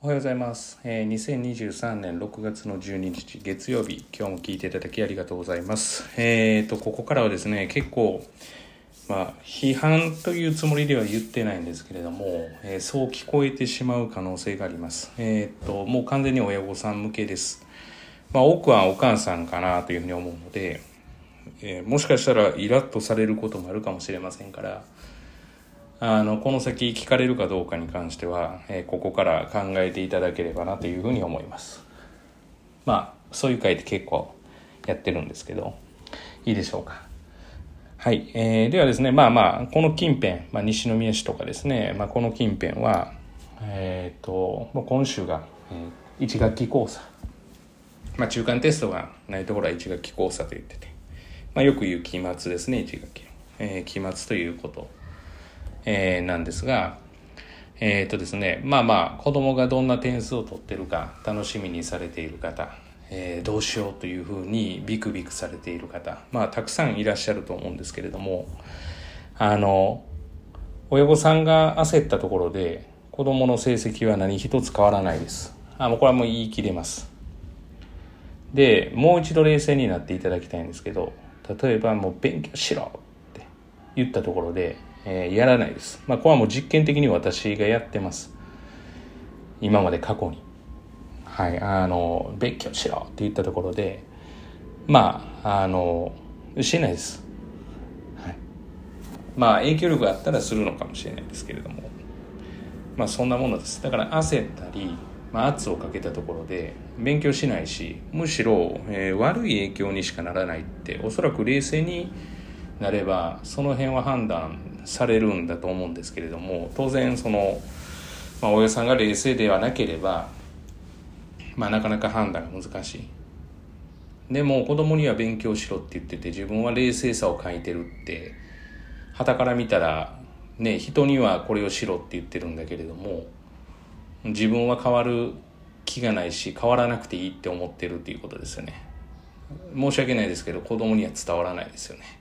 おはようございます。えー、2023年6月の12日月曜日、今日も聞いていただきありがとうございます。えーと、ここからはですね、結構、まあ、批判というつもりでは言ってないんですけれども、えーそう聞こえてしまう可能性があります。えーと、もう完全に親御さん向けです。まあ、多くはお母さんかなというふうに思うので、えもしかしたらイラッとされることもあるかもしれませんから、あの、この先聞かれるかどうかに関しては、えーここから考えていただければなというふうに思います。まあ、そういう回って結構やってるんですけど、いいでしょうか。はい。えーではですね、まあまあ、この近辺、まあ、西宮市とかですね、まあ、この近辺は、えっ、と、今週が、え1学期講座。まあ、中間テストがないところは1学期講座と言ってて、まあ、よく言う期末ですね、1学期。えー期末ということ。えーなんですが、えっ、とですね、まあまあ、子供がどんな点数を取ってるか楽しみにされている方、えーどうしようというふうにビクビクされている方、まあ、たくさんいらっしゃると思うんですけれども、あの、親御さんが焦ったところで、子供の成績は何一つ変わらないです。あ、もうこれはもう言い切れます。で、もう一度冷静になっていただきたいんですけど、例えばもう勉強しろって言ったところで、えーやらないです。まあ、これはもう実験的に私がやってます。今まで過去に。はい、あの、勉強しろって言ったところで、まあ、あの、しないです。はい。まあ、影響力があったらするのかもしれないですけれども、まあ、そんなものです。だから焦ったり、まあ、圧をかけたところで勉強しないしむしろ、えー悪い影響にしかならないっておそらく冷静になればその辺は判断されるんだと思うんですけれども当然その、まあ、親さんが冷静ではなければ、まあ、なかなか判断が難しい。でも子供には勉強しろって言ってて自分は冷静さを欠いてるって傍から見たらね人にはこれをしろって言ってるんだけれども自分は変わる気がないし変わらなくていいって思ってるっていうことですよね。申し訳ないですけど子供には伝わらないですよね。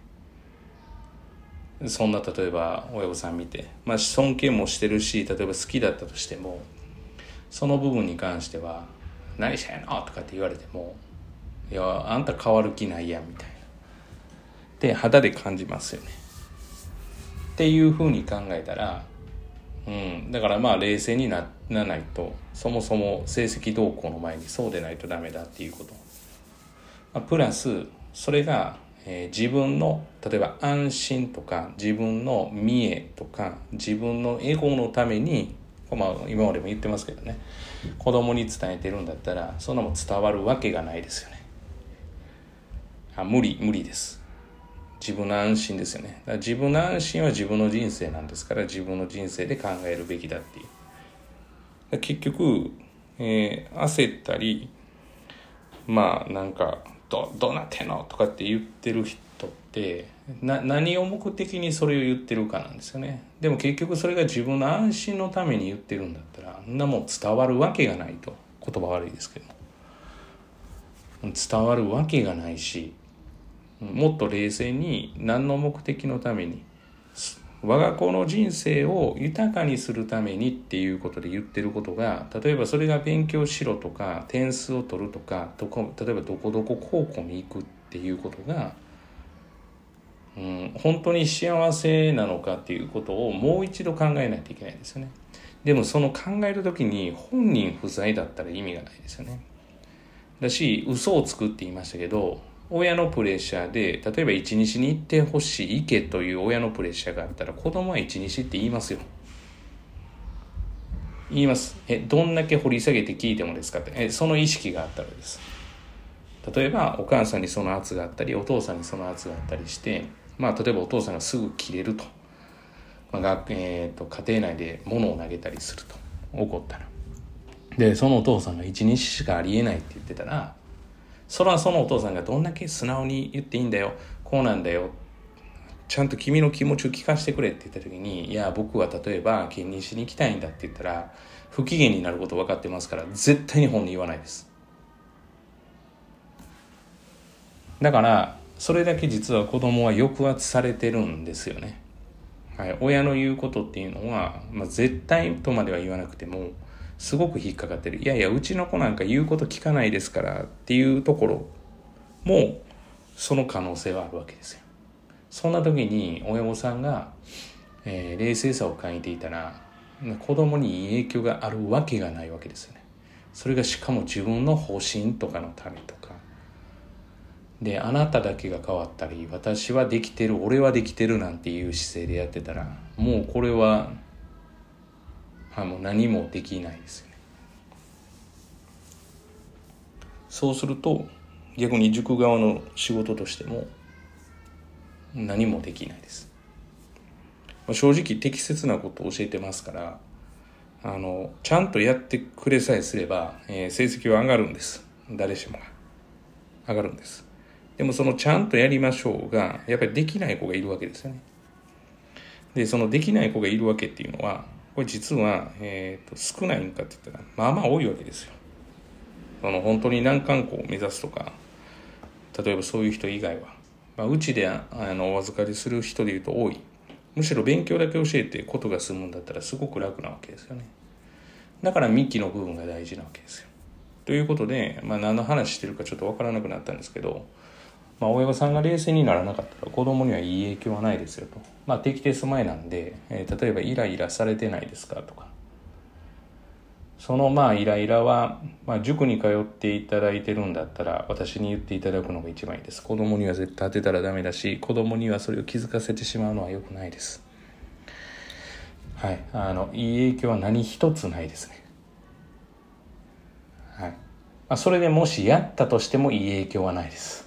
そんな例えば親御さん見てまあ尊敬もしてるし例えば好きだったとしてもその部分に関しては「何したんやな」とかって言われても「いやあんた変わる気ないやん」みたいな。で肌で感じますよね。っていうふうに考えたらうん、だからまあ冷静にならないとそもそも成績動向の前にそうでないとダメだっていうこと、まあ、プラスそれが、えー自分の例えば安心とか自分の見栄とか自分のエゴのために、まあ、今までも言ってますけどね子供に伝えてるんだったらそんなもん伝わるわけがないですよねあ無理無理です自分の安心ですよね。だから自分の安心は自分の人生なんですから自分の人生で考えるべきだっていう。結局、えー焦ったり、まあなんか、ど、どうなってんの？とかって言ってる人って、な、何を目的にそれを言ってるかなんですよね。でも結局それが自分の安心のために言ってるんだったら、あんなもん伝わるわけがないと。言葉悪いですけど。伝わるわけがないし、もっと冷静に何の目的のために我が子の人生を豊かにするためにっていうことで言ってることが例えばそれが勉強しろとか点数を取るとかどこ例えばどこどこ高校に行くっていうことが、うん、本当に幸せなのかっていうことをもう一度考えないといけないですよね。でもその考える時に本人不在だったら意味がないですよね。だし嘘をつくって言いましたけど親のプレッシャーで例えば一日に行ってほしい行けという親のプレッシャーがあったら子供は一日って言いますよ。言います。えどんだけ掘り下げて聞いてもですかって。えその意識があったらです。例えばお母さんにその圧があったりお父さんにその圧があったりしてまあ例えばお父さんがすぐ切れると,、まあ学えー、と家庭内で物を投げたりすると怒ったら。でそのお父さんが一日しかありえないって言ってたらそれはそのお父さんがどんだけ素直に言っていいんだよこうなんだよちゃんと君の気持ちを聞かせてくれって言った時にいや僕は例えば兼任しに行きたいんだって言ったら不機嫌になること分かってますから絶対に本人言わないです。だからそれだけ実は子供は抑圧されてるんですよね。はい、親の言うことっていうのは、まあ、絶対とまでは言わなくてもすごく引っかかってる。いやいや、うちの子なんか言うこと聞かないですからっていうところも、その可能性はあるわけですよ。そんな時に親御さんが、えー、冷静さを感じていたら、子供に影響があるわけがないわけですよね。それがしかも自分の方針とかのためとか。で、あなただけが変わったり、私はできてる、俺はできてるなんていう姿勢でやってたら、もうこれは、はもう何もできないですよね。そうすると、逆に塾側の仕事としても、何もできないです。正直適切なことを教えてますから、あの、ちゃんとやってくれさえすれば、えー、成績は上がるんです。誰しもが。上がるんです。でもそのちゃんとやりましょうが、やっぱりできない子がいるわけですよね。で、そのできない子がいるわけっていうのは、これ実は、えーと、少ないんかって言ったら、まあまあ多いわけですよ。その本当に難関校を目指すとか、例えばそういう人以外は、まあ、うちであのお預かりする人でいうと多い。むしろ勉強だけ教えてことが済むんだったらすごく楽なわけですよね。だから幹の部分が大事なわけですよ。ということで、まあ、何の話してるかちょっとわからなくなったんですけど、まあ、親御さんが冷静にならなかったら子供にはいい影響はないですよと。まあ、定期テスト前なんで、えー、例えばイライラされてないですかとか。そのまあイライラは、まあ、塾に通っていただいてるんだったら私に言っていただくのが一番いいです。子供には絶対当てたらダメだし子供にはそれを気づかせてしまうのは良くないです。はい。あのいい影響は何一つないですね。はい、まあ、それでもしやったとしてもいい影響はないです。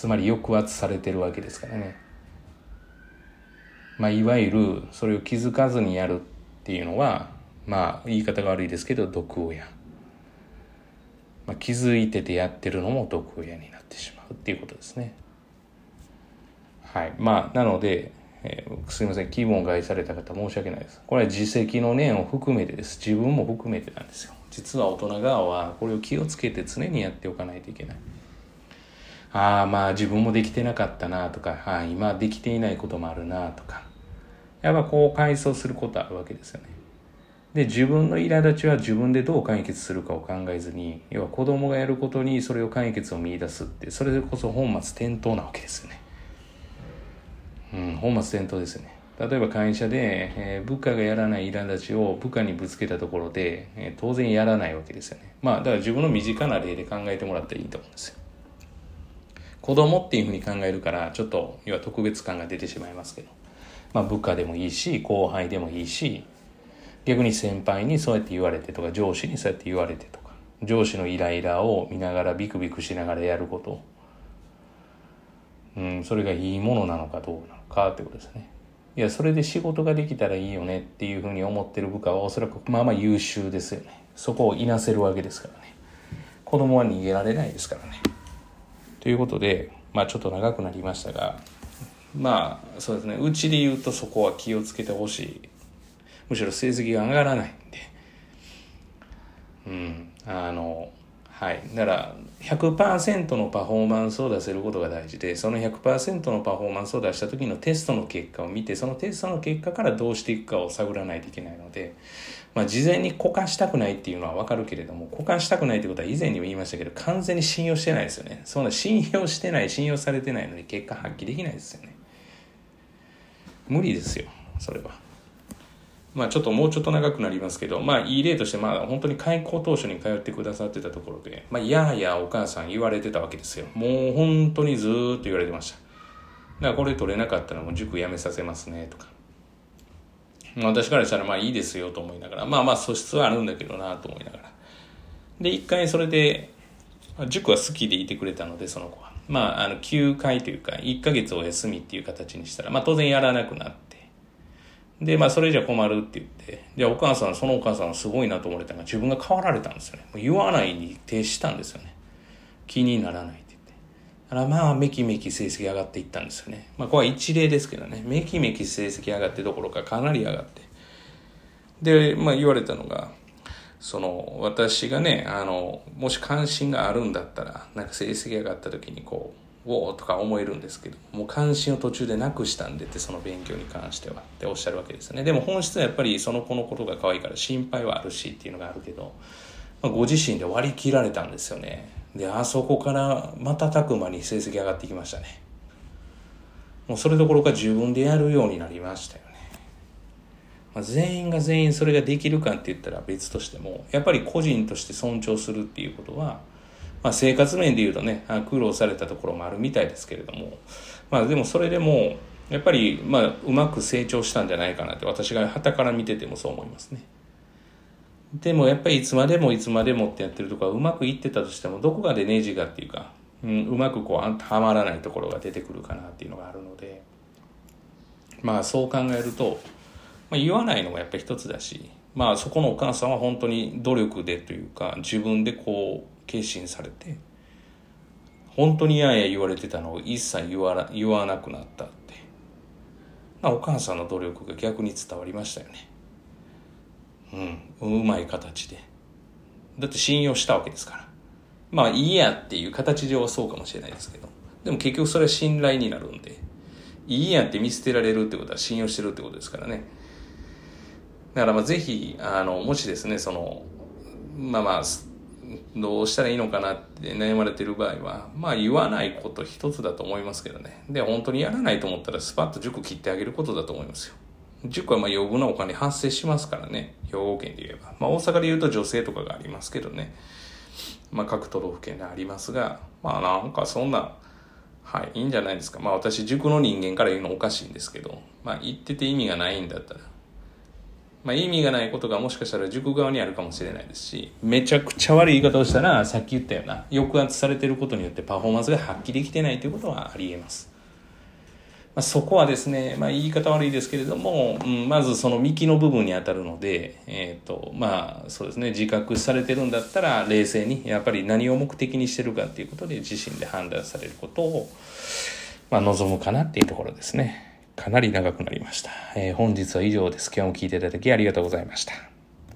つまり抑圧されてるわけですからね。まあいわゆるそれを気づかずにやるっていうのはまあ言い方が悪いですけど毒親、まあ、気づいててやってるのも毒親になってしまうっていうことですね。はい。まあなので、えー、すいません。気分を害された方申し訳ないです。これは自責の念を含めてです。自分も含めてなんですよ。実は大人側はこれを気をつけて常にやっておかないといけない。ああまあ自分もできてなかったなとか、あ今できていないこともあるなとか。やっぱこう回想することあるわけですよね。で自分の苛立ちは自分でどう解決するかを考えずに要は子供がやることにそれを解決を見出すってそれこそ本末転倒なわけですよね。うん本末転倒ですよね。例えば会社で、えー、部下がやらない苛立ちを部下にぶつけたところで、えー、当然やらないわけですよね。まあだから自分の身近な例で考えてもらったらいいと思うんですよ。子供っていうふうに考えるからちょっと要は特別感が出てしまいますけど。まあ部下でもいいし後輩でもいいし逆に先輩にそうやって言われてとか上司にそうやって言われてとか上司のイライラを見ながらビクビクしながらやること。うんそれがいいものなのかどうなのかってことですね。いやそれで仕事ができたらいいよねっていうふうに思ってる部下はおそらくまあまあ優秀ですよね。そこをいなせるわけですからね。子供は逃げられないですからね。ということでまあちょっと長くなりましたがまあそうですね。うちで言うとそこは気をつけてほしい。むしろ成績が上がらないんで、うん、あの、はい。だから100%のパフォーマンスを出せることが大事で、その100%のパフォーマンスを出した時のテストの結果を見て、そのテストの結果からどうしていくかを探らないといけないので、まあ、事前に股間したくないっていうのはわかるけれども、股間したくないってことは以前にも言いましたけど、完全に信用してないですよね。そんな信用してない、信用されてないのに結果発揮できないですよね。無理ですよ、それは。まあちょっともうちょっと長くなりますけど、まあいい例として、まあ本当に開校当初に通ってくださってたところで、まあややお母さん言われてたわけですよ。もう本当にずーっと言われてました。だからこれ取れなかったらもう塾辞めさせますねとか。私からしたらまあいいですよと思いながら、まあまあ素質はあるんだけどなと思いながら。で、一回それで、塾は好きでいてくれたので、その子は。まあ、あの、休会というか、1ヶ月お休みっていう形にしたら、まあ当然やらなくなって、で、まあ、それじゃ困るって言って、じゃあお母さん、そのお母さんはすごいなと思われたのが自分が変わられたんですよね。もう言わないに徹したんですよね。気にならない。からまあ、めきめき成績上がっていったんですよね。まあ、これは一例ですけどね。めきめき成績上がってどころかかなり上がって。で、まあ、言われたのが、その、私がね、あの、もし関心があるんだったら、なんか成績上がった時にこう、おおとか思えるんですけどもう関心を途中でなくしたんでってその勉強に関してはっておっしゃるわけですねでも本質はやっぱりその子のことが可愛いから心配はあるしっていうのがあるけど、まあ、ご自身で割り切られたんですよねであそこから瞬く間に成績上がってきましたねもうそれどころか自分でやるようになりましたよね、まあ、全員が全員それができるかって言ったら別としてもやっぱり個人として尊重するっていうことはまあ、生活面で言うとね苦労されたところもあるみたいですけれども、まあ、でもそれでもやっぱり、まあ、うまく成長したんじゃないかなって私が旗から見ててもそう思いますね。でもやっぱりいつまでもいつまでもってやってるとこはうまくいってたとしてもどこかでネジがっていうか、うん、うまくこうはまらないところが出てくるかなっていうのがあるのでまあそう考えると、まあ、言わないのがやっぱり一つだしまあそこのお母さんは本当に努力でというか自分でこう決心されて本当にやや言われてたのを一切言わ言わなくなったってお母さんの努力が逆に伝わりましたよね。うん。うまい形で。だって信用したわけですから。まあいいやっていう形上はそうかもしれないですけど。でも結局それは信頼になるんで。いいやって見捨てられるってことは信用してるってことですからね。だからまあぜひあのもしですねそのまあまあどうしたらいいのかなって悩まれてる場合は、まあ言わないこと一つだと思いますけどね。で、本当にやらないと思ったらスパッと塾切ってあげることだと思いますよ。塾はまあ余分なお金発生しますからね。兵庫県で言えば。まあ大阪で言うと女性とかがありますけどね。まあ各都道府県でありますが、まあなんかそんな、はい、いいんじゃないですか。まあ私塾の人間から言うのおかしいんですけど、まあ言ってて意味がないんだったら、まあ、意味がないことがもしかしたら塾側にあるかもしれないですしめちゃくちゃ悪い言い方をしたらさっき言ったような抑圧されてることによってパフォーマンスが発揮できてないということはありえます、まあ、そこはですね、まあ、言い方悪いですけれども、うん、まずその幹の部分に当たるので、えーとまあそうですね、自覚されてるんだったら冷静にやっぱり何を目的にしてるかっていうことで自身で判断されることを、まあ、望むかなっていうところですね。かなり長くなりました。えー、本日は以上です。今日も聞いていただきありがとうございました。